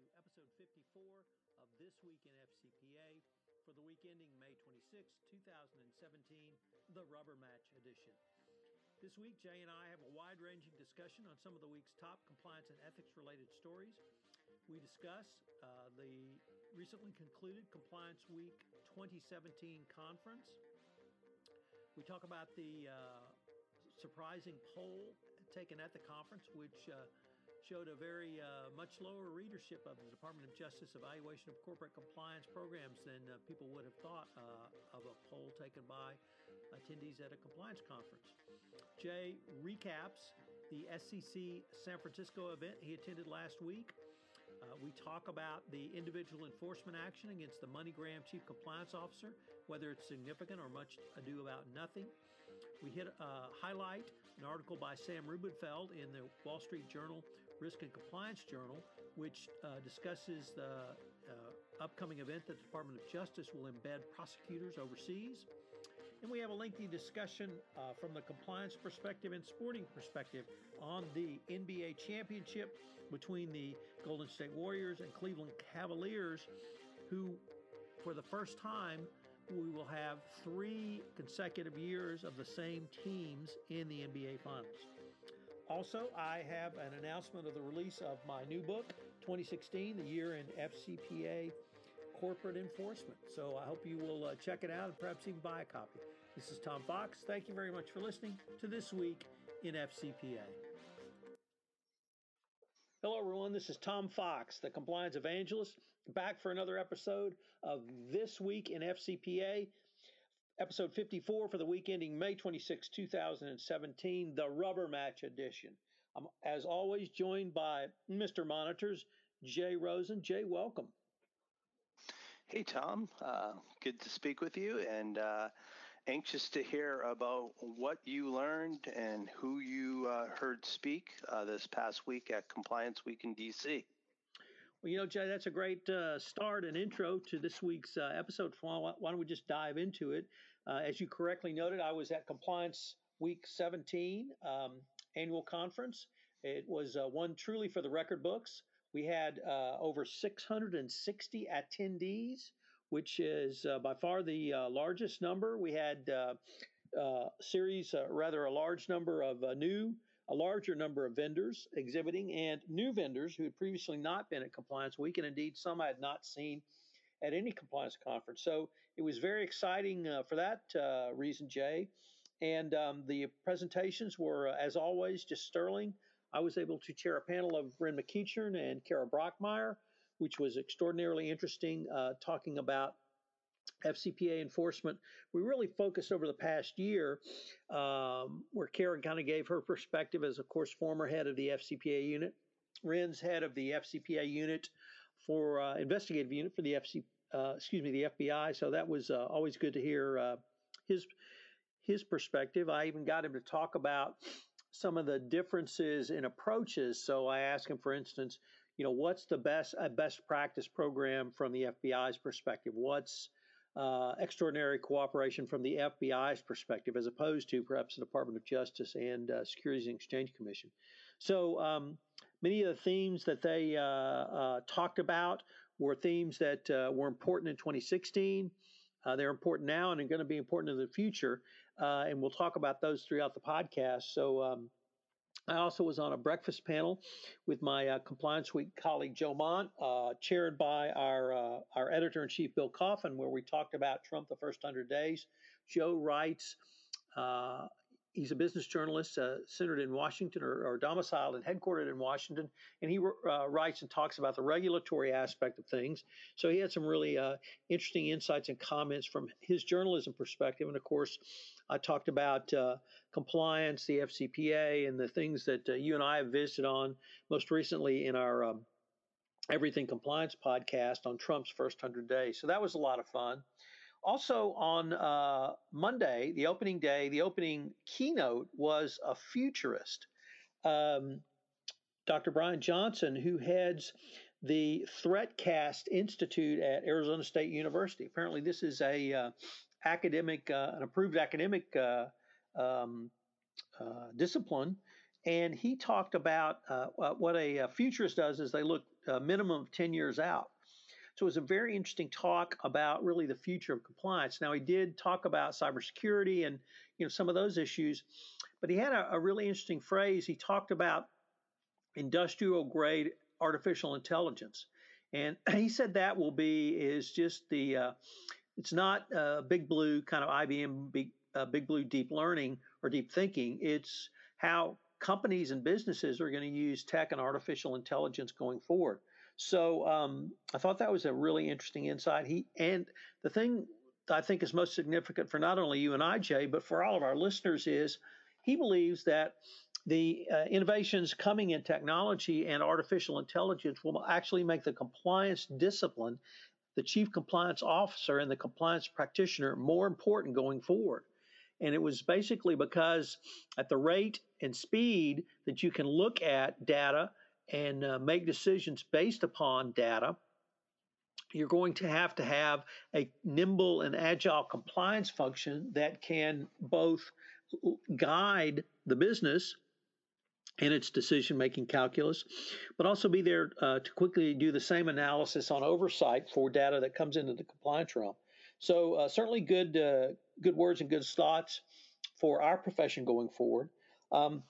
to episode 54 of This Week in FCPA for the week ending May 26, 2017, the Rubber Match edition. This week, Jay and I have a wide ranging discussion on some of the week's top compliance and ethics related stories. We discuss uh, the recently concluded Compliance Week 2017 conference. We talk about the uh, surprising poll taken at the conference, which uh, showed a very uh, much lower readership of the Department of Justice evaluation of corporate compliance programs than uh, people would have thought uh, of a poll taken by attendees at a compliance conference. Jay recaps the SEC San Francisco event he attended last week. Uh, we talk about the individual enforcement action against the MoneyGram chief compliance officer, whether it's significant or much ado about nothing. We hit uh, highlight an article by Sam Rubenfeld in the Wall Street Journal Risk and Compliance Journal, which uh, discusses the uh, upcoming event that the Department of Justice will embed prosecutors overseas. And we have a lengthy discussion uh, from the compliance perspective and sporting perspective on the NBA championship between the Golden State Warriors and Cleveland Cavaliers, who, for the first time, we will have three consecutive years of the same teams in the NBA Finals. Also, I have an announcement of the release of my new book, 2016, The Year in FCPA Corporate Enforcement. So I hope you will uh, check it out and perhaps even buy a copy. This is Tom Fox. Thank you very much for listening to This Week in FCPA. Hello, everyone. This is Tom Fox, the compliance evangelist, back for another episode of This Week in FCPA episode 54 for the week ending May 26, 2017, the Rubber Match Edition. I'm, as always, joined by Mr. Monitors, Jay Rosen. Jay, welcome. Hey, Tom. Uh, good to speak with you and uh, anxious to hear about what you learned and who you uh, heard speak uh, this past week at Compliance Week in DC. Well, you know, Jay, that's a great uh, start and intro to this week's uh, episode. Why don't we just dive into it? Uh, as you correctly noted, I was at Compliance Week 17 um, annual conference. It was uh, one truly for the record books. We had uh, over 660 attendees, which is uh, by far the uh, largest number. We had uh, series, rather a large number of new, a larger number of vendors exhibiting, and new vendors who had previously not been at Compliance Week, and indeed some I had not seen at any compliance conference. So it was very exciting uh, for that uh, reason, Jay. And um, the presentations were, uh, as always, just sterling. I was able to chair a panel of Ren McEachern and Kara Brockmeyer, which was extraordinarily interesting, uh, talking about FCPA enforcement. We really focused over the past year, um, where Karen kind of gave her perspective as, of course, former head of the FCPA unit. Ren's head of the FCPA unit for uh, investigative unit for the FC, uh, excuse me, the FBI. So that was uh, always good to hear uh, his his perspective. I even got him to talk about some of the differences in approaches. So I asked him, for instance, you know, what's the best a best practice program from the FBI's perspective? What's uh, extraordinary cooperation from the FBI's perspective, as opposed to perhaps the Department of Justice and uh, Securities and Exchange Commission. So um, Many of the themes that they uh, uh, talked about were themes that uh, were important in 2016. Uh, they're important now and are going to be important in the future. Uh, and we'll talk about those throughout the podcast. So, um, I also was on a breakfast panel with my uh, Compliance Week colleague Joe Mont, chaired by our our editor in chief Bill Coffin, where we talked about Trump the first hundred days. Joe writes he's a business journalist uh, centered in Washington or, or, domiciled and headquartered in Washington, and he uh, writes and talks about the regulatory aspect of things. So he had some really uh, interesting insights and comments from his journalism perspective. And of course, I talked about uh, compliance, the FCPA, and the things that uh, you and I have visited on most recently in our um, Everything Compliance podcast on Trump's first 100 days. So that was a lot of fun. Also on uh, Monday, the opening day, the opening keynote was a futurist, um, Dr. Brian Johnson, who heads the ThreatCast Institute at Arizona State University. Apparently, this is a uh, academic, uh, an approved academic uh, um, uh, discipline, and he talked about uh, what a, futurist does is they look a minimum of 10 years out. So it was a very interesting talk about really the future of compliance. Now he did talk about cybersecurity and you know some of those issues, but he had a, a really interesting phrase. He talked about industrial grade artificial intelligence, and he said that will be is just the uh, it's not a big blue kind of IBM big uh, big blue deep learning or deep thinking. It's how companies and businesses are going to use tech and artificial intelligence going forward. So um, I thought that was a really interesting insight. He and the thing I think is most significant for not only you and I, Jay, but for all of our listeners is he believes that the uh, innovations coming in technology and artificial intelligence will actually make the compliance discipline, the chief compliance officer and the compliance practitioner more important going forward. And it was basically because at the rate and speed that you can look at data and uh, make decisions based upon data, you're going to have to have a nimble and agile compliance function that can both guide the business in its decision making calculus, but also be there uh, to quickly do the same analysis on oversight for data that comes into the compliance realm. So, uh, certainly good, uh, good words and good thoughts for our profession going forward. Um,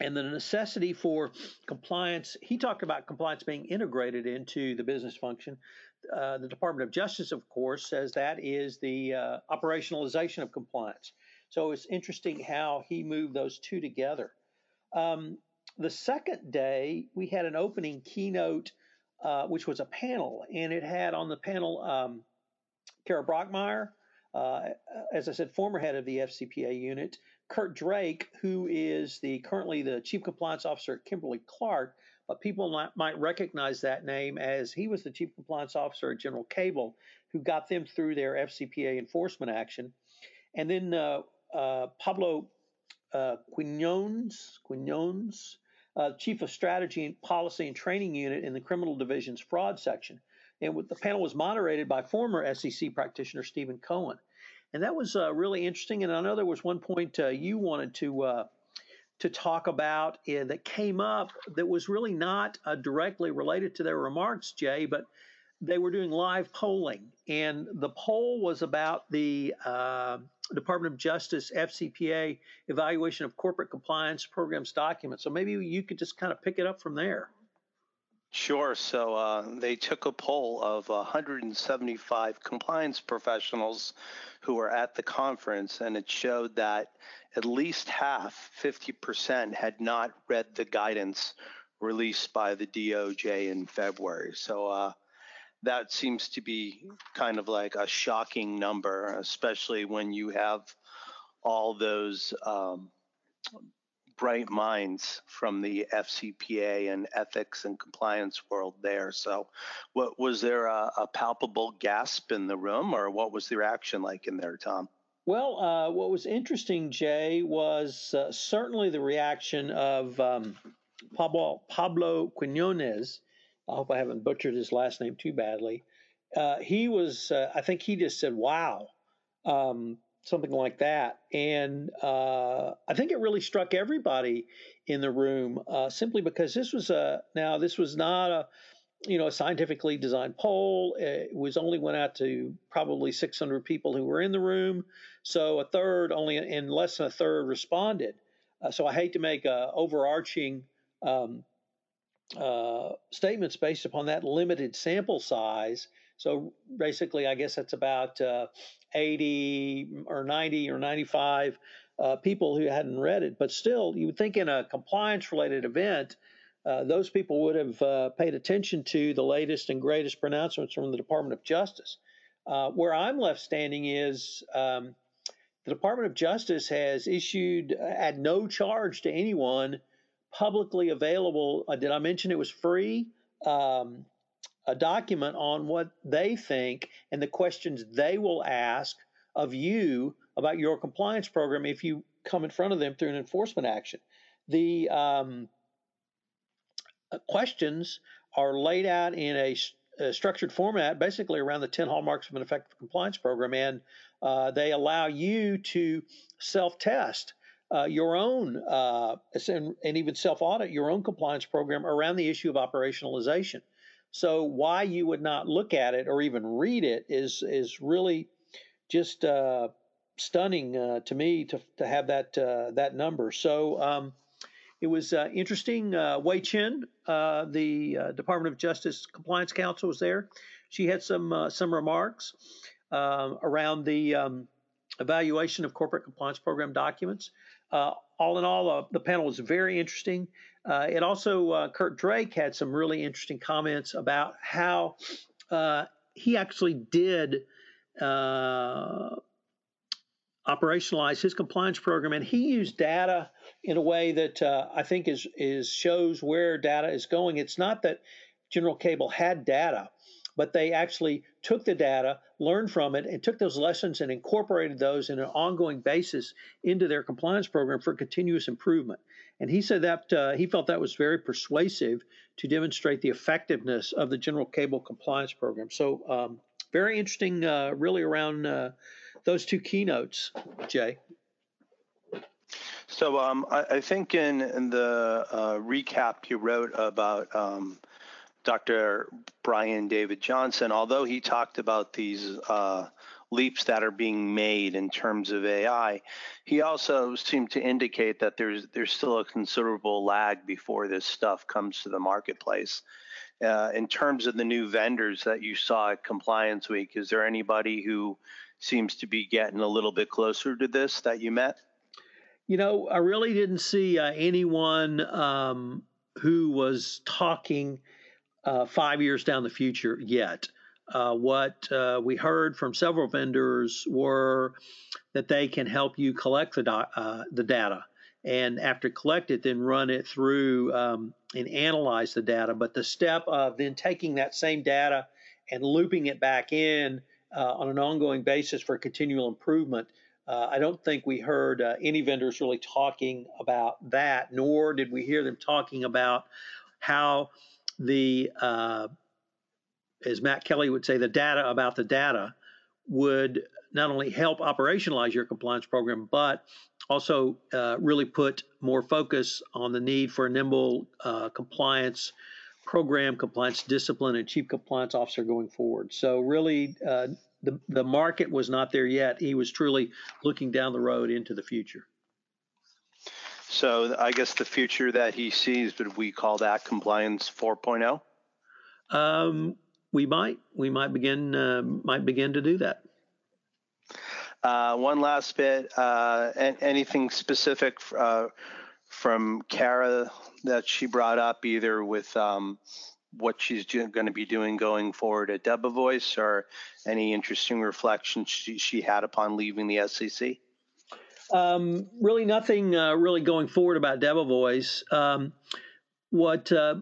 and the necessity for compliance, he talked about compliance being integrated into the business function. Uh, the Department of Justice, of course, says that is the uh, operationalization of compliance. So it's interesting how he moved those two together. Um, the second day, we had an opening keynote, uh, which was a panel, and it had on the panel um, Kara Brockmeyer, uh, as I said, former head of the FCPA unit, Kurt Drake, who is the currently the chief compliance officer at Kimberly Clark, but people might, might recognize that name as he was the chief compliance officer at General Cable, who got them through their FCPA enforcement action. And then uh, uh, Pablo uh, Quinones, Quinones uh, chief of strategy and policy and training unit in the criminal division's fraud section. And the panel was moderated by former SEC practitioner Stephen Cohen and that was uh, really interesting. And I know there was one point uh, you wanted to uh, to talk about uh, that came up that was really not uh, directly related to their remarks, Jay, but they were doing live polling, and the poll was about the uh, Department of Justice FCPA evaluation of corporate compliance programs documents. So maybe you could just kind of pick it up from there. Sure. So uh, they took a poll of 175 compliance professionals who were at the conference, and it showed that at least half, 50%, had not read the guidance released by the DOJ in February. So uh, that seems to be kind of like a shocking number, especially when you have all those um, bright minds from the FCPA and ethics and compliance world there. So, what was there a, a palpable gasp in the room, or what was the reaction like in there, Tom? Well, uh, what was interesting, Jay, was uh, certainly the reaction of um, Pablo, Pablo Quinones. I hope I haven't butchered his last name too badly. Uh, he was, uh, I think he just said, wow. Um, something like that. And uh, I think it really struck everybody in the room uh, simply because this was a now this was not a you know a scientifically designed poll. It was only went out to probably 600 people who were in the room, so a third only in less than a third responded. Uh, so I hate to make overarching um, uh, statements based upon that limited sample size. So basically, I guess that's about uh, 80 or 90 or 95 uh, people who hadn't read it. But still, you would think in a compliance related event, uh, those people would have uh, paid attention to the latest and greatest pronouncements from the Department of Justice. Uh, where I'm left standing is um, the Department of Justice has issued uh, at no charge to anyone publicly available. Uh, did I mention it was free? Um, a document on what they think and the questions they will ask of you about your compliance program if you come in front of them through an enforcement action. The um, uh, questions are laid out in a, a, structured format, basically around the 10 hallmarks of an effective compliance program, and uh, they allow you to self test uh, your own uh, and, and even self audit your own compliance program around the issue of operationalization. So why you would not look at it or even read it is is really just uh, stunning uh, to me to to have that uh, that number. So. Um, it was uh, interesting. Uh, Hui Chen, uh, the Department of Justice Compliance Counsel, was there. She had some some remarks uh, around the um, evaluation of corporate compliance program documents. all in all, the panel was very interesting. Uh, it also, uh, Kurt Drake had some really interesting comments about how uh, he actually did operationalize his compliance program, and he used data in a way that uh, I think is is shows where data is going. It's not that General Cable had data, but they actually took the data, learned from it, and took those lessons and incorporated those in an ongoing basis into their compliance program for continuous improvement. And he said that uh, he felt that was very persuasive to demonstrate the effectiveness of the General Cable compliance program. So, um, very interesting, uh, really, around uh, those two keynotes, Jay. So um, I, I, think in, in the uh, recap you wrote about um, Dr. Brian David Johnson, although he talked about these uh, leaps that are being made in terms of AI, he also seemed to indicate that there's there's still a considerable lag before this stuff comes to the marketplace. Uh, in terms of the new vendors that you saw at Compliance Week, is there anybody who seems to be getting a little bit closer to this that you met? You know, I really didn't see uh, anyone um, who was talking uh, five years down the future yet. Uh, what uh, we heard from several vendors were that they can help you collect the, do- uh, the data and after collect it, then run it through um, and analyze the data. But the step of then taking that same data and looping it back in uh, on an ongoing basis for continual improvement uh, I don't think we heard any vendors really talking about that, nor did we hear them talking about how the, uh, as Matt Kelly would say, the data about the data would not only help operationalize your compliance program, but also uh, really put more focus on the need for a nimble uh, compliance program, compliance discipline, and chief compliance officer going forward. So, really, uh, the, the market was not there yet. He was truly looking down the road into the future. So I guess the future that he sees, would we call that compliance 4.0? Um, we might we might begin uh, might begin to do that. Uh, one last bit. Uh, anything specific uh, from Kara that she brought up, either with um, what she's going to be doing going forward at Debevoise or any interesting reflections she, she had upon leaving the SEC? Um, really, nothing uh, really going forward about Debevoise. Um, what uh,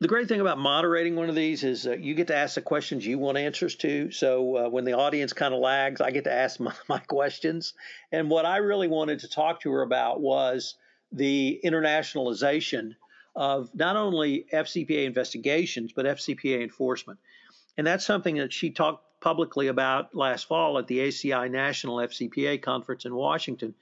the great thing about moderating one of these is uh, you get to ask the questions you want answers to. So uh, when the audience kind of lags, I get to ask my, my questions. And what I really wanted to talk to her about was the internationalization of not only FCPA investigations, but FCPA enforcement. And that's something that she talked publicly about last fall at the ACI National FCPA Conference in Washington.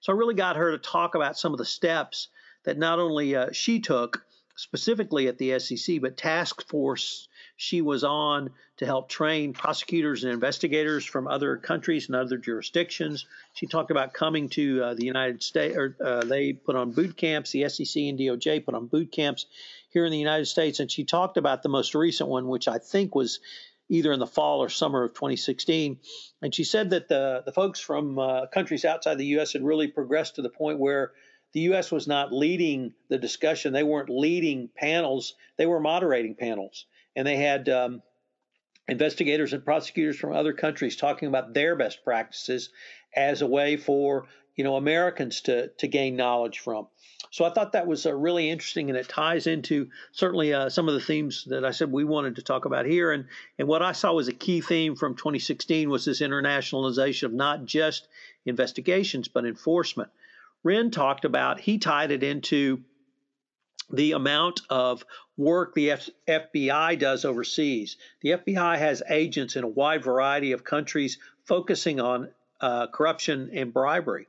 So I really got her to talk about some of the steps that not only uh, she took specifically at the SEC, but task force she was on to help train prosecutors and investigators from other countries and other jurisdictions. She talked about coming to uh, the United States, or uh, they put on boot camps. The SEC and DOJ put on boot camps here in the United States, and she talked about the most recent one, which I think was either in the fall or summer of 2016. And she said that the the folks from uh, countries outside the U.S. had really progressed to the point where the U.S. was not leading the discussion. They weren't leading panels. They were moderating panels and they had um, investigators and prosecutors from other countries talking about their best practices as a way for you know Americans to to gain knowledge from. So I thought that was uh, really interesting, and it ties into certainly uh, some of the themes that I said we wanted to talk about here. And and what I saw was a key theme from 2016 was this internationalization of not just investigations but enforcement. Ren talked about he tied it into the amount of work the F- FBI does overseas. The FBI has agents in a wide variety of countries focusing on corruption and bribery.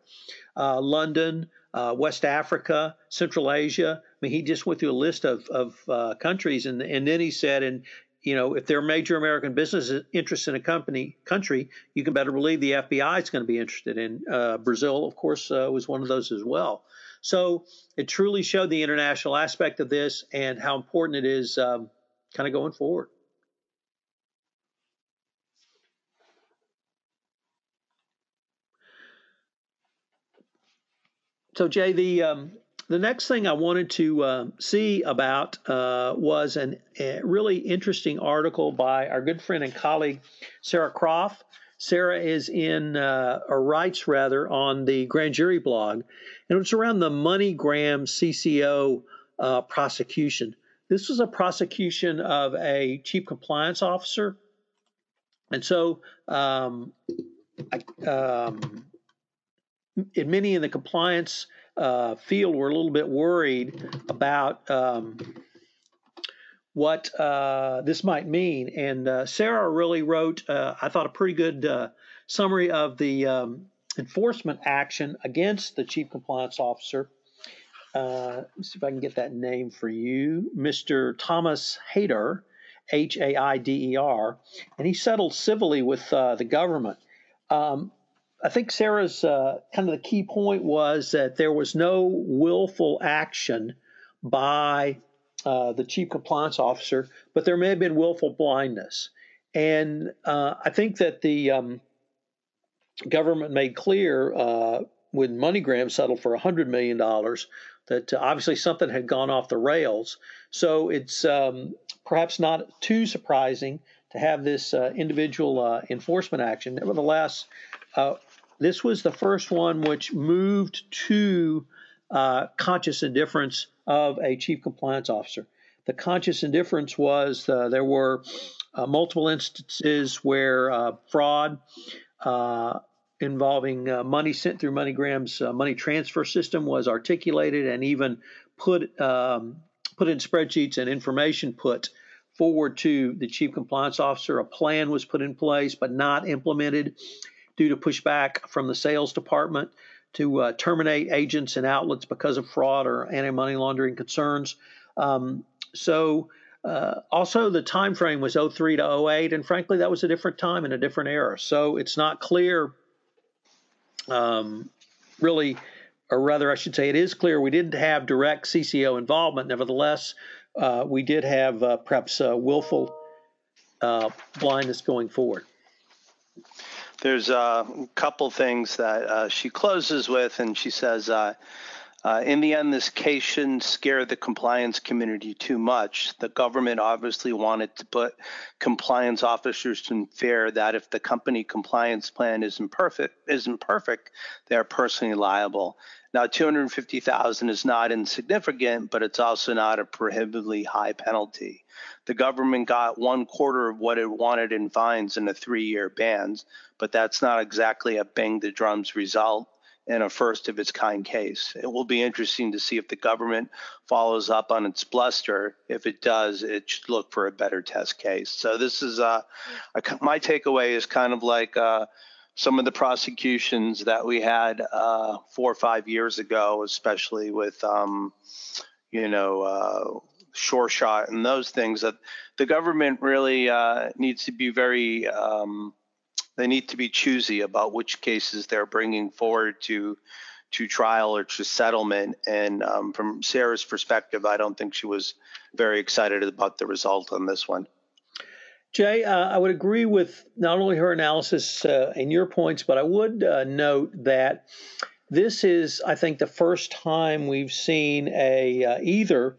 uh, London, uh, West Africa, Central Asia. I mean, he just went through a list of, of uh, countries, and and then he said, and you know, if there are major American business interests in a company country, you can better believe the FBI is going to be interested in. Uh, Brazil, of course, uh, was one of those as well. So it truly showed the international aspect of this and how important it is, um, kind of going forward. So Jay, the um, the next thing I wanted to uh, see about uh, was an, a really interesting article by our good friend and colleague Sarah Croft. Sarah is in, uh, or writes rather, on the grand jury blog, and it's around the MoneyGram CCO uh, prosecution. This was a prosecution of a chief compliance officer, and so um, I, um, many in the compliance uh, field were a little bit worried about um, what uh, this might mean. And uh, Sarah really wrote, uh, I thought, a pretty good uh, summary of the um, enforcement action against the chief compliance officer. Uh, see if I can get that name for you, Mr. Thomas Haider, H A I D E R, and he settled civilly with the government. Um, I think Sarah's uh, kind of the key point was that there was no willful action by uh, the chief compliance officer, but there may have been willful blindness. And uh, I think that the um, government made clear uh, when MoneyGram settled for $100 million that uh, obviously something had gone off the rails. So it's um, perhaps not too surprising to have this uh, individual enforcement action. Nevertheless, uh, this was the first one which moved to uh, conscious indifference of a chief compliance officer. The conscious indifference was uh, there were uh, multiple instances where uh, fraud uh, involving money sent through MoneyGram's money transfer system was articulated and even put um, put in spreadsheets and information put forward to the chief compliance officer. A plan was put in place but not implemented due to pushback from the sales department to uh, terminate agents and outlets because of fraud or anti-money laundering concerns. Um, so uh, also the time frame was 03 to 08, and frankly, that was a different time and a different era. So it's not clear, um, really, or rather, I should say, it is clear we didn't have direct CCO involvement. Nevertheless, uh, we did have uh, perhaps uh, willful uh, blindness going forward. There's a couple things that uh, she closes with, and she says, uh, uh, in the end, this case shouldn't scare the compliance community too much. The government obviously wanted to put compliance officers in fear that if the company compliance plan isn't perfect, isn't perfect, they're personally liable. Now, 250,000 is not insignificant, but it's also not a prohibitively high penalty. The government got one quarter of what it wanted in fines in a three-year ban, but that's not exactly a bang the drums result in a first of its kind case. It will be interesting to see if the government follows up on its bluster. If it does, it should look for a better test case. So this is uh, a, my takeaway is kind of like uh, some of the prosecutions that we had uh, four or five years ago, especially with, um, you know, uh, Sure Shot and those things, that the government really uh, needs to be very, um, they need to be choosy about which cases they're bringing forward to to trial or to settlement. And um, from Sarah's perspective, I don't think she was very excited about the result on this one. Jay, uh, I would agree with not only her analysis uh, and your points, but I would uh, note that this is, I think, the first time we've seen a uh, either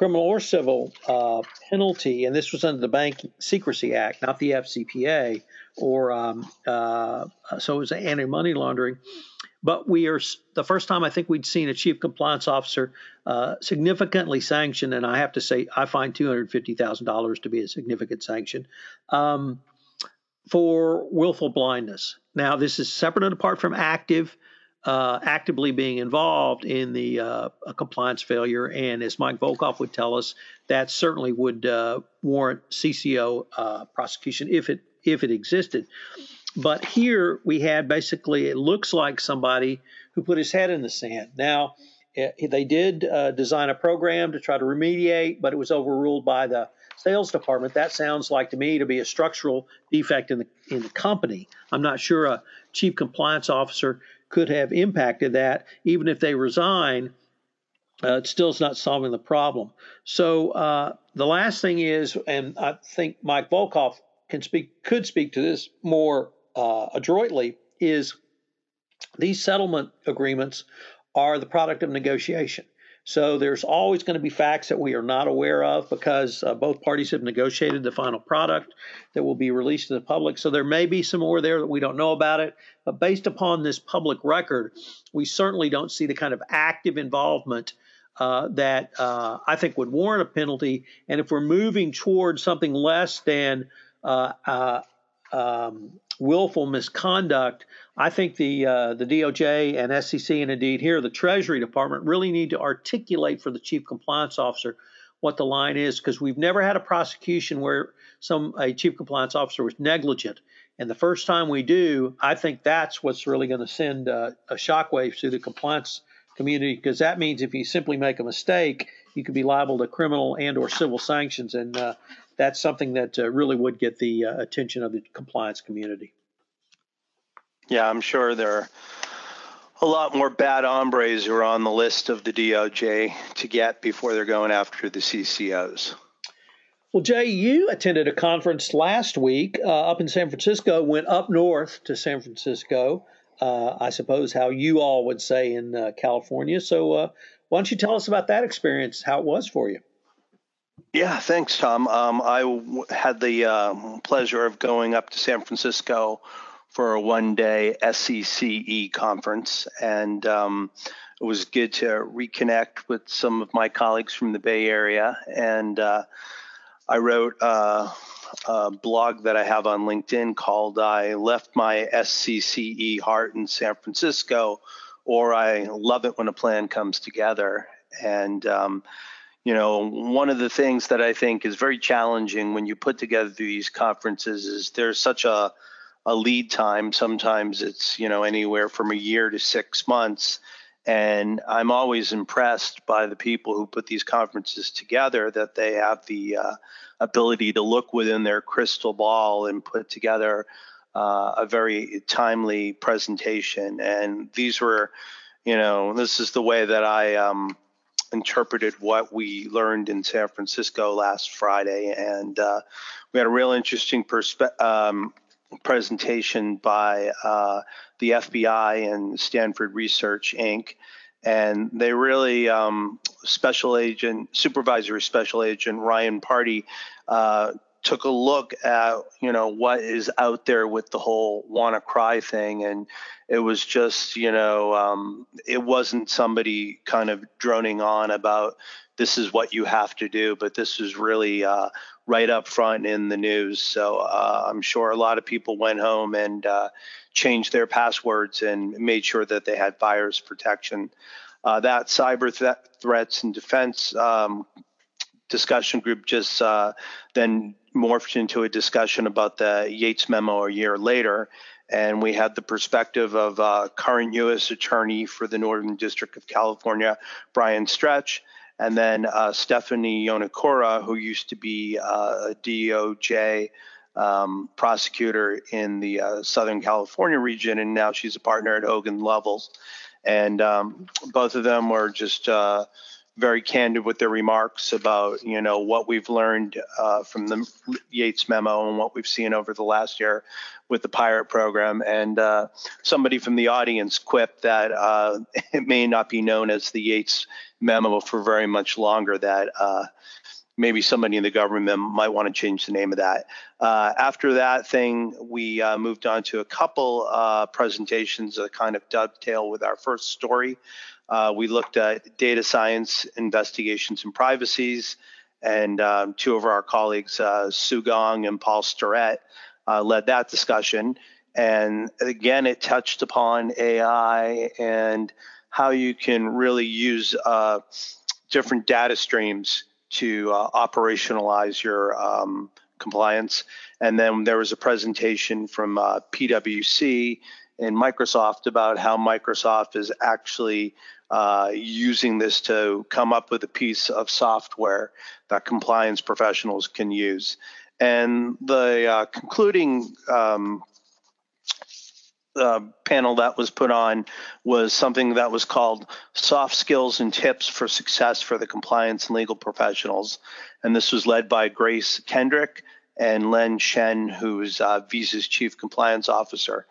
criminal or civil uh, penalty, and this was under the Bank Secrecy Act, not the FCPA, or um, uh, so it was anti-money laundering but we are the first time I think we'd seen a chief compliance officer uh, significantly sanctioned, and I have to say I find two hundred fifty thousand dollars to be a significant sanction um, for willful blindness. Now this is separate and apart from active. Uh, actively being involved in the uh, compliance failure, and as Mike Volkov would tell us, that certainly would uh, warrant CCO uh, prosecution if it if it existed. But here we had basically, it looks like somebody who put his head in the sand. Now, eh, they did uh, design a program to try to remediate, but it was overruled by the sales department. That sounds like to me to be a structural defect in the in the company. I'm not sure a chief compliance officer could have impacted that, even if they resign. Uh, it still is not solving the problem. So uh, the last thing is, and I think Mike Volkov can speak could speak to this more uh, adroitly, is these settlement agreements are the product of negotiation. So there's always going to be facts that we are not aware of because uh, both parties have negotiated the final product that will be released to the public. So there may be some more there that we don't know about it. But based upon this public record, we certainly don't see the kind of active involvement uh, that uh, I think would warrant a penalty. And if we're moving towards something less than uh, uh, um, willful misconduct, I think the uh, the DOJ and SEC and indeed here the Treasury Department really need to articulate for the chief compliance officer what the line is because we've never had a prosecution where some a chief compliance officer was negligent. And the first time we do, I think that's what's really going to send uh, a shockwave through the compliance community because that means if you simply make a mistake, you could be liable to criminal and or civil sanctions, and uh, that's something that uh, really would get the uh, attention of the compliance community. Yeah, I'm sure there are a lot more bad hombres who are on the list of the DOJ to get before they're going after the CCOs. Well, Jay, you attended a conference last week uh, up in San Francisco, went up north to San Francisco. Uh, I suppose how you all would say in uh, California. So, uh, why don't you tell us about that experience, how it was for you? Yeah, thanks, Tom. Um, I w- had the um, pleasure of going up to San Francisco for a one day SCCE conference, and um, it was good to reconnect with some of my colleagues from the Bay Area. And uh, I wrote uh, a blog that I have on LinkedIn called I Left My SCCE Heart in San Francisco, or I Love It When a Plan Comes Together. And um, you know, one of the things that I think is very challenging when you put together these conferences is there's such a a lead time. Sometimes it's you know anywhere from a year to six months, and I'm always impressed by the people who put these conferences together that they have the uh, ability to look within their crystal ball and put together uh, a very timely presentation. And these were, you know, this is the way that I. Um, interpreted what we learned in San Francisco last Friday, and uh, we had a real interesting perspe- um, presentation by uh, the FBI and Stanford Research Inc. And they really, um, Special Agent, Supervisory Special Agent Ryan Party uh, took a look at you know what is out there with the whole WannaCry thing and it was just you know um, it wasn't somebody kind of droning on about this is what you have to do but this was really uh, right up front in the news. So uh, i'm sure a lot of people went home and uh, changed their passwords and made sure that they had virus protection. Uh, that cyber th- threats and defense um, discussion group just uh, then morphed into a discussion about the Yates memo a year later. And we had the perspective of uh, current U.S. Attorney for the Northern District of California, Brian Stretch, and then uh, Stephanie Yonekura, who used to be uh, a DOJ um, prosecutor in the uh, Southern California region, and now she's a partner at Hogan Lovells. And um, both of them were just uh, very candid with their remarks about you know what we've learned uh, from the Yates memo and what we've seen over the last year with the pilot program. And uh, somebody from the audience quipped that uh, it may not be known as the Yates memo for very much longer. That uh, maybe somebody in the government might want to change the name of that. Uh, after that thing, we uh, moved on to a couple presentations that kind of dovetail with our first story. Uh, we looked at data science investigations and privacies, and um, two of our colleagues, uh, Sue Gong and Paul Starrett, uh, led that discussion. And again, it touched upon AI and how you can really use uh, different data streams to uh, operationalize your um, compliance. And then there was a presentation from uh, PwC in Microsoft about how Microsoft is actually uh, using this to come up with a piece of software that compliance professionals can use. And the uh, concluding um, uh, panel that was put on was something that was called Soft Skills and Tips for Success for the Compliance and Legal Professionals. And this was led by Grace Kendrick and Len Shen, who's uh, Visa's Chief Compliance Officer.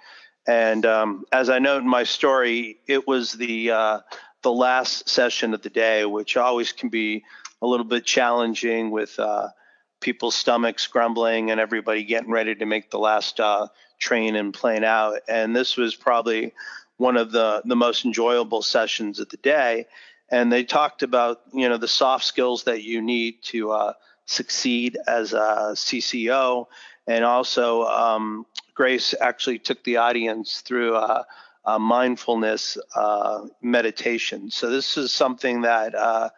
And um, as I note in my story, it was the uh, the last session of the day, which always can be a little bit challenging with uh, people's stomachs grumbling and everybody getting ready to make the last uh, train and plane out. And this was probably one of the, the most enjoyable sessions of the day. And they talked about, you know, the soft skills that you need to uh, succeed as a CCO. And also, um, Grace actually took the audience through a mindfulness uh, meditation. So this is something that uh,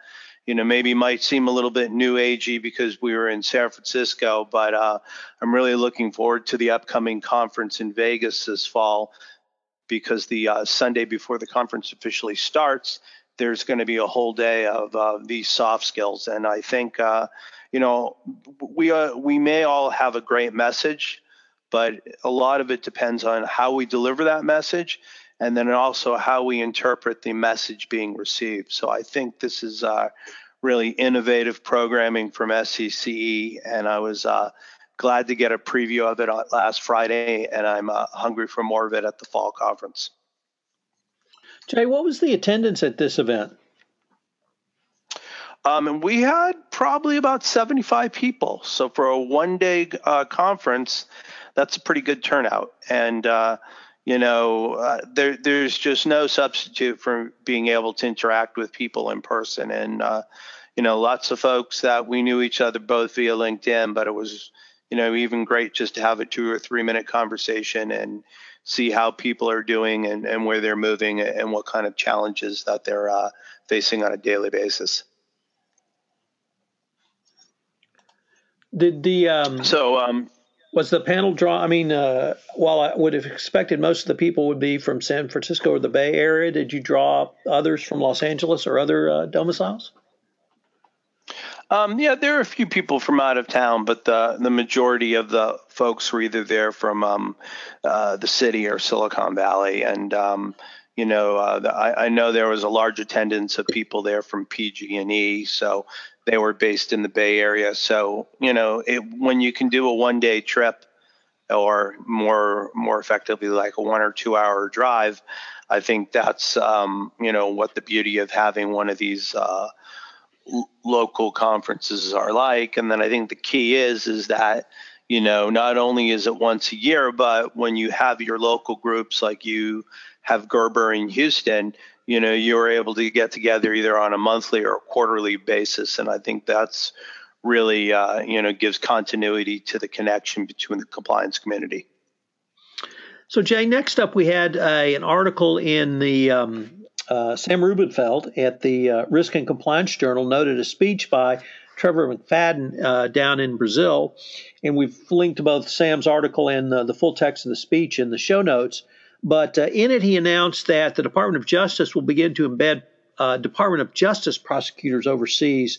you know, maybe might seem a little bit new agey because we were in San Francisco, but uh, I'm really looking forward to the upcoming conference in Vegas this fall because the uh, Sunday before the conference officially starts, there's going to be a whole day of uh, these soft skills, and I think, uh, you know, we uh, we may all have a great message, but a lot of it depends on how we deliver that message and then also how we interpret the message being received. So I think this is uh, really innovative programming from SCCE, and I was uh, glad to get a preview of it last Friday, and I'm uh, hungry for more of it at the fall conference. Jay, what was the attendance at this event? Um, and we had probably about 75 people. So for a one day uh, conference, that's a pretty good turnout. And uh, you know, uh, there, there's just no substitute for being able to interact with people in person. And, uh, you know, lots of folks that we knew each other both via LinkedIn, but it was, you know, even great just to have a two or three minute conversation and see how people are doing and, and where they're moving and what kind of challenges that they're uh, facing on a daily basis. Did the um, so um, was the panel draw? I mean, uh, while I would have expected most of the people would be from San Francisco or the Bay Area, did you draw others from Los Angeles or other uh, domiciles? Um, yeah, there are a few people from out of town, but the the majority of the folks were either there from um, uh, the city or Silicon Valley, and um, you know, uh, the, I, I, know there was a large attendance of people there from PG&E, so they were based in the Bay Area. So you know, it, when you can do a one-day trip, or more more effectively like a one or two hour drive, I think that's um, you know what the beauty of having one of these uh, local conferences are like. And then I think the key is is that you know not only is it once a year, but when you have your local groups like you have Gerber in Houston, you know, you're able to get together either on a monthly or a quarterly basis. And I think that's really, uh, you know, gives continuity to the connection between the compliance community. So, Jay, next up we had uh, an article in the um, uh, Sam Rubenfeld at the uh, Risk and Compliance Journal noted a speech by Trevor McFadden uh, down in Brazil. And we've linked both Sam's article and the full text of the speech in the show notes. But uh, in it, he announced that the Department of Justice will begin to embed uh, Department of Justice prosecutors overseas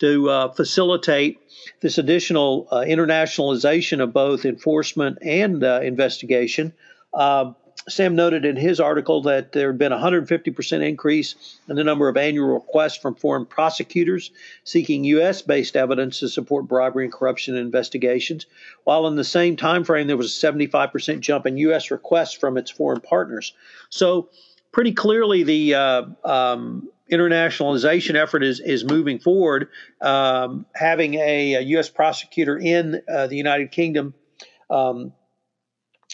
to uh, facilitate this additional uh, internationalization of both enforcement and uh, investigation. Um, Sam noted in his article that there had been a 150% increase in the number of annual requests from foreign prosecutors seeking U.S. based evidence to support bribery and corruption investigations, while in the same time frame there was a 75% jump in U.S. requests from its foreign partners. So, pretty clearly, the uh, um, internationalization effort is is moving forward. Um, having a, a, U.S. prosecutor in uh, the United Kingdom. Um,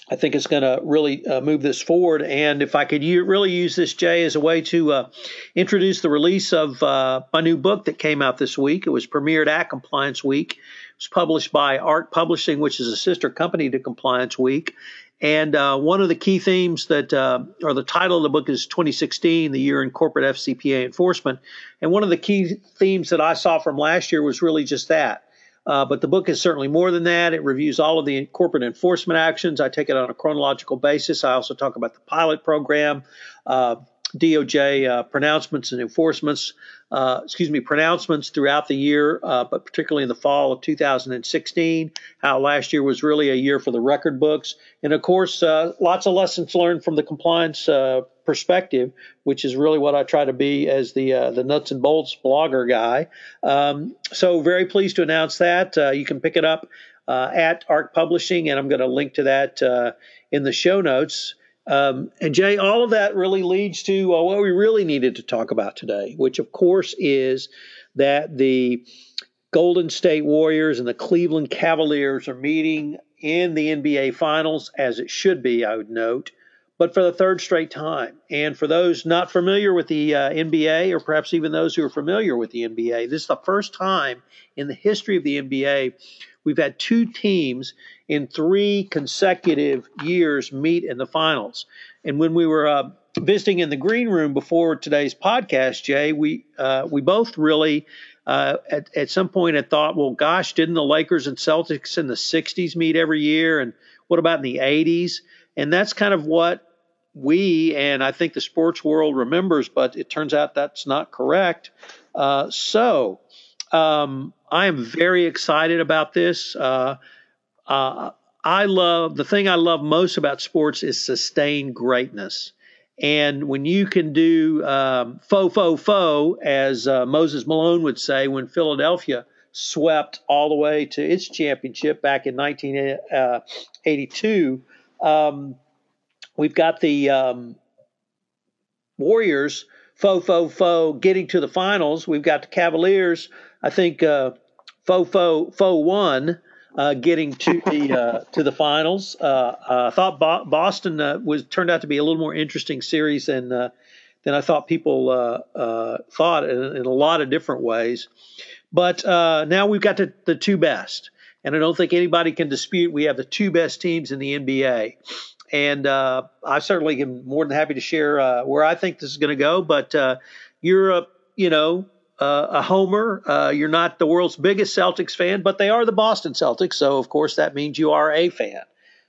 I think it's going to really uh, move this forward. And if I could u- really use this, Jay, as a way to uh, introduce the release of uh, my new book that came out this week, it was premiered at Compliance Week. It was published by Art Publishing, which is a sister company to Compliance Week. And uh, one of the key themes that, uh, or the title of the book is 2016, the year in corporate FCPA enforcement. And one of the key themes that I saw from last year was really just that Uh, but the book is certainly more than that. It reviews all of the corporate enforcement actions. I take it on a chronological basis. I also talk about the pilot program, uh, DOJ uh, pronouncements and enforcements, uh, excuse me, pronouncements throughout the year, uh, but particularly in the fall of 2016. How last year was really a year for the record books, and of course, uh, lots of lessons learned from the compliance uh, perspective, which is really what I try to be as the uh, the nuts and bolts blogger guy. Um, so very pleased to announce that you can pick it up at Arc Publishing, and I'm going to link to that in the show notes. Um, and Jay, all of that really leads to uh, what we really needed to talk about today, which of course is that the Golden State Warriors and the Cleveland Cavaliers are meeting in the NBA Finals, as it should be, I would note, but for the third straight time. And for those not familiar with the uh, NBA, or perhaps even those who are familiar with the NBA, this is the first time in the history of the NBA we've had two teams in three consecutive years meet in the finals. And when we were uh, visiting in the green room before today's podcast, Jay, we uh, we both really uh, at, at some point had thought, well, gosh, didn't the Lakers and Celtics in the '60s meet every year, and what about in the '80s? And that's kind of what we and I think the sports world remembers, but it turns out that's not correct. Uh, so um, I am very excited about this. Uh, uh, I love the thing I love most about sports is sustained greatness. And when you can do um, fo fo faux, as uh, Moses Malone would say when Philadelphia swept all the way to its championship back in 1982, uh, um, we've got the um, Warriors faux, faux, faux getting to the finals. We've got the Cavaliers, I think, uh, faux, faux, faux one uh, getting to the uh, to the finals. Uh, uh, I thought Bo- Boston uh, was turned out to be a little more interesting series than than I thought people thought in, in, a lot of different ways. But now we've got the, the two best, and I don't think anybody can dispute we have the two best teams in the NBA. And I certainly am more than happy to share where I think this is going to go. But Europe, you know, uh, a homer. Uh, you're not the world's biggest Celtics fan, but they are the Boston Celtics, so of course that means you are a fan.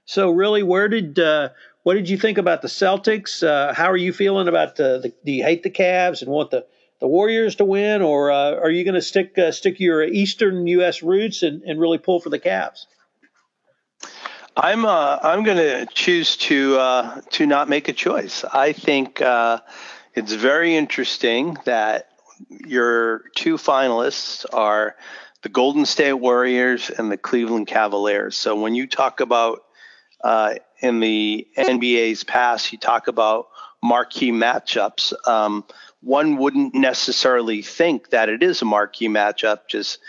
So really, where did uh, what did you think about the Celtics? Uh, how are you feeling about the, the, Do you hate the Cavs and want the the Warriors to win, or uh, are you going to stick uh, stick your Eastern U.S. roots and, and really pull for the Cavs? I'm I'm going to choose to to not make a choice. I think it's very interesting that your two finalists are the Golden State Warriors and the Cleveland Cavaliers. So when you talk about uh, in the NBA's past, you talk about marquee matchups. Um, one wouldn't necessarily think that it is a marquee matchup just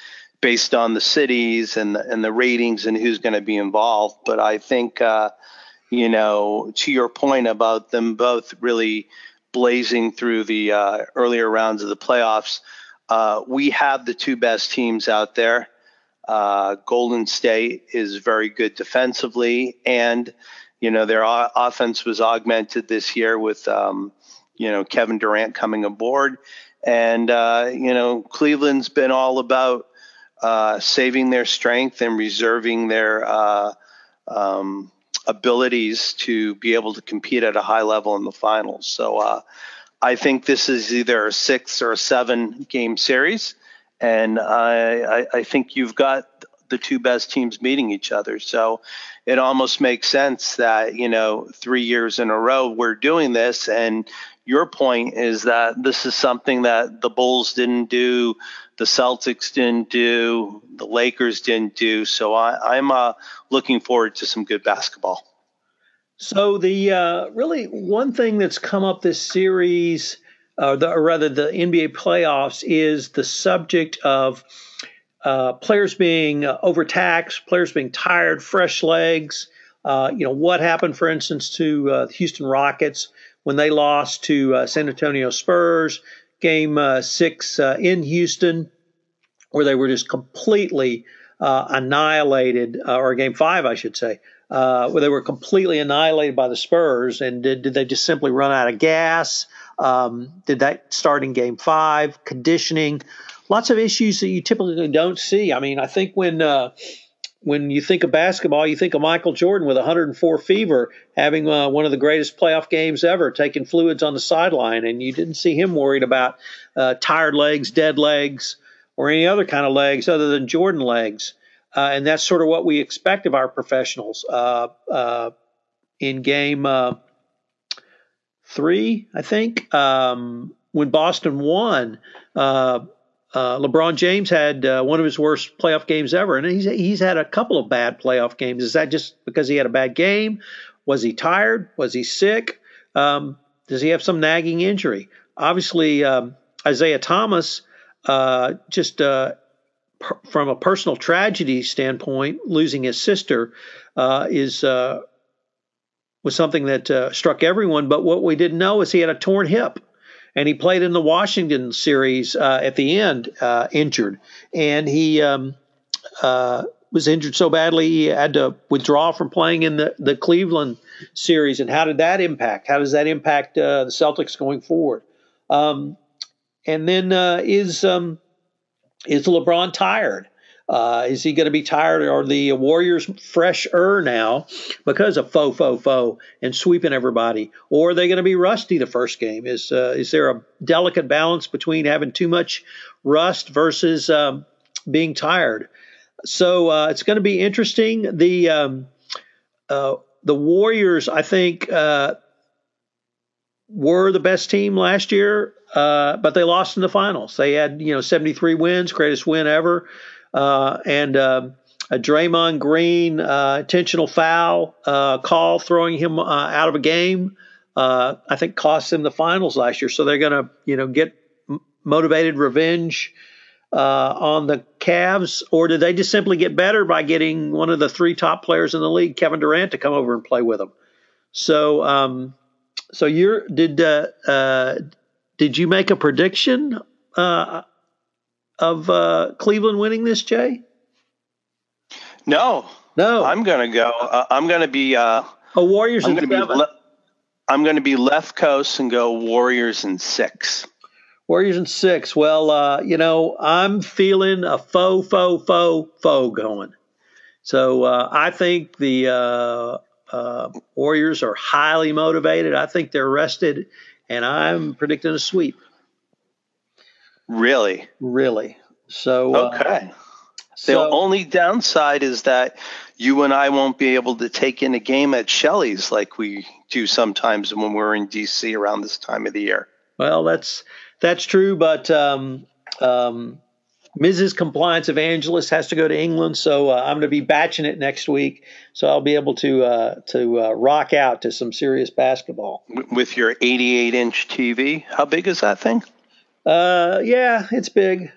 based on the cities and the, and the ratings and who's going to be involved. But I think, uh, you know, to your point about them both really blazing through the uh, earlier rounds of the playoffs. Uh, we have the two best teams out there. Uh, Golden State is very good defensively, and you know their o- offense was augmented this year with um, you know Kevin Durant coming aboard, and uh, you know Cleveland's been all about uh, saving their strength and reserving their uh, um, abilities to be able to compete at a high level in the finals. So uh, I think this is either a six or a seven game series. And I, I, I think you've got the two best teams meeting each other. So it almost makes sense that, you know, three years in a row we're doing this. And your point is that this is something that the Bulls didn't do, the Celtics didn't do, the Lakers didn't do. So I, am uh, looking forward to some good basketball. So the uh, really one thing that's come up this series, uh, the, or rather the NBA playoffs, is the subject of uh, players being uh, overtaxed, players being tired, fresh legs. Uh, you know what happened, for instance, to the Houston Rockets when they lost to San Antonio Spurs, game uh, six uh, in Houston, where they were just completely uh, annihilated, uh, or game five, I should say, uh, where they were completely annihilated by the Spurs. And did, did they just simply run out of gas? Um, did that start in game five? Conditioning, lots of issues that you typically don't see. I mean, I think when when you think of basketball, you think of Michael Jordan with 104 fever, having uh, one of the greatest playoff games ever, taking fluids on the sideline, and you didn't see him worried about uh, tired legs, dead legs, or any other kind of legs other than Jordan legs. Uh, and that's sort of what we expect of our professionals. Uh, uh, in game uh, three, I think, um, when Boston won, uh, LeBron James had uh, one of his worst playoff games ever, and he's he's had a couple of bad playoff games. Is that just because he had a bad game? Was he tired? Was he sick? Um, does he have some nagging injury? Obviously, um, Isaiah Thomas, uh, just uh, from a personal tragedy standpoint, losing his sister uh, is uh, was something that struck everyone. But what we didn't know is he had a torn hip and he played in the Washington series uh, at the end, uh, injured, and he um, uh, was injured so badly he had to withdraw from playing in the the Cleveland series. And how did that impact? How does that impact uh, the Celtics going forward? Um, and then uh, is um, is LeBron tired? Uh, is he going to be tired? Are the Warriors fresher now because of fo fo fo and sweeping everybody, or are they going to be rusty the first game? Is uh, is there a delicate balance between having too much rust versus um, being tired? So uh, it's going to be interesting. The um, uh, the Warriors, I think, uh, were the best team last year, uh, but they lost in the finals. They had you know 73 wins, greatest win ever uh, and uh, a Draymond Green uh, intentional foul uh, call throwing him uh, out of a game. Uh, I think cost them the finals last year. So they're going to, you know, get motivated revenge on the Cavs, or did they just simply get better by getting one of the three top players in the league, Kevin Durant, to come over and play with them? So, um, so you're did did you make a prediction uh, of uh, Cleveland winning this, Jay? No, no. I'm going to go. Uh, I'm going to be. Uh, oh, Warriors. I'm to be. Le- I'm going to be left coast and go Warriors in six. Warriors in six. Well, uh, you know, I'm feeling a faux, faux, faux, faux going. So uh, I think the uh, uh, Warriors are highly motivated. I think they're rested, and I'm predicting a sweep. Really? Really. So okay. Uh, so, the only downside is that you and I won't be able to take in a game at Shelley's like we do sometimes when we're in DC around this time of the year. Well, that's that's true, but um, um, Mrs. Compliance Evangelist has to go to England, so uh, I'm going to be batching it next week, so I'll be able to uh, to uh, rock out to some serious basketball with your 88 inch TV. How big is that thing? Uh, yeah, it's big.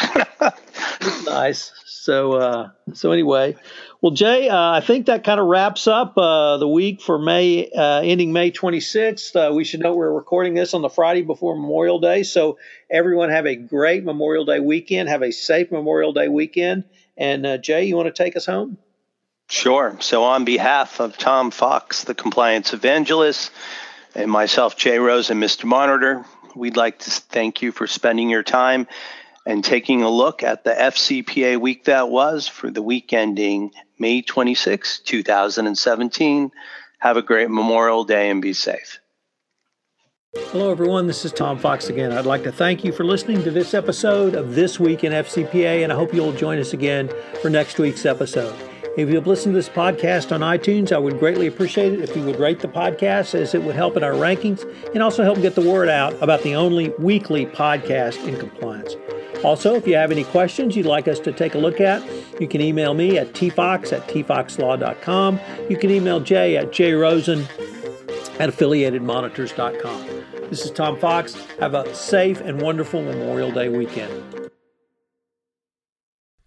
it's nice. So, uh, so anyway, well, Jay, uh, I think that kind of wraps up uh, the week for May, uh, ending May 26th. Uh, we should know we're recording this on the Friday before Memorial Day. So, everyone have a great Memorial Day weekend. Have a safe Memorial Day weekend. And uh, Jay, you want to take us home? Sure. So, on behalf of Tom Fox, the compliance evangelist, and myself, Jay Rosen, and Mr. Monitor, we'd like to thank you for spending your time and taking a look at the FCPA week that was for the week ending May 26, 2017. Have a great Memorial Day and be safe. Hello, everyone. This is Tom Fox again. I'd like to thank you for listening to this episode of This Week in FCPA, and I hope you'll join us again for next week's episode. If you've listened to this podcast on iTunes, I would greatly appreciate it if you would rate the podcast, as it would help in our rankings and also help get the word out about the only weekly podcast in compliance. Also, if you have any questions you'd like us to take a look at, you can email me at tfox at tfoxlaw.com. You can email Jay at jrosen at affiliatedmonitors.com. This is Tom Fox. Have a safe and wonderful Memorial Day weekend.